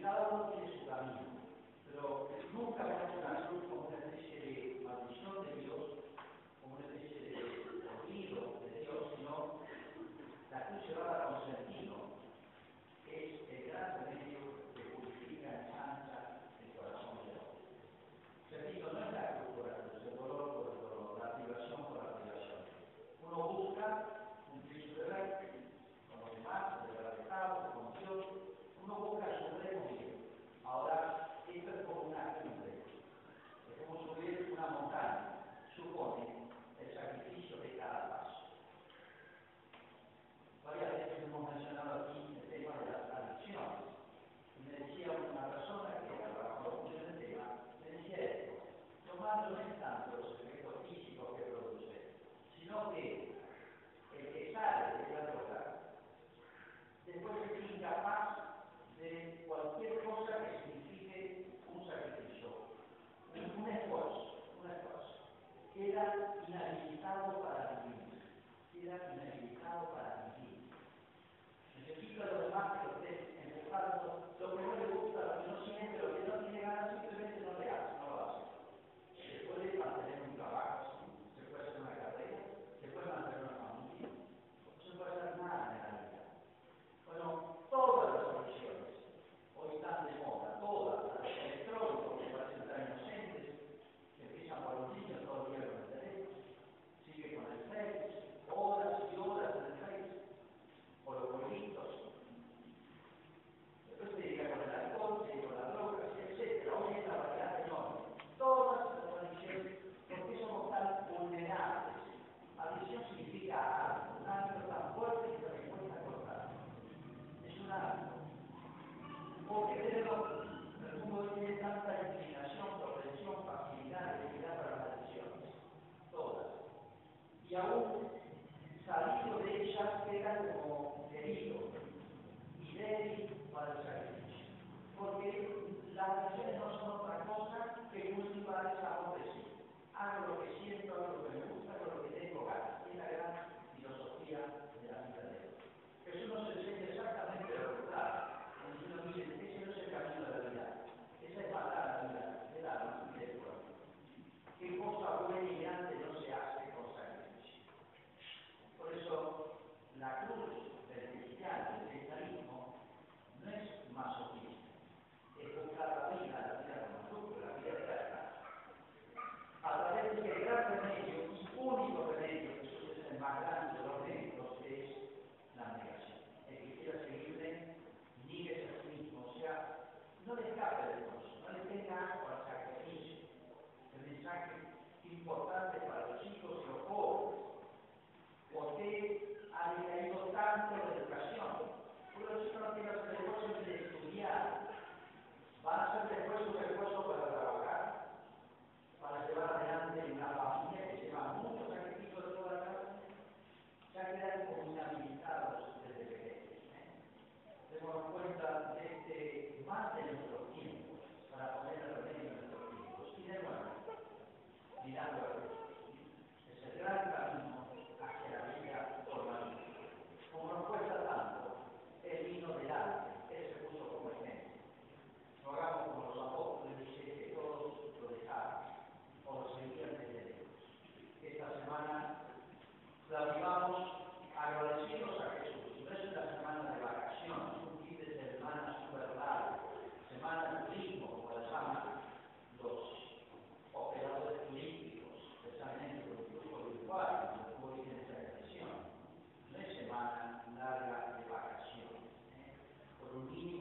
cada uno tiene su camino, growth Rohini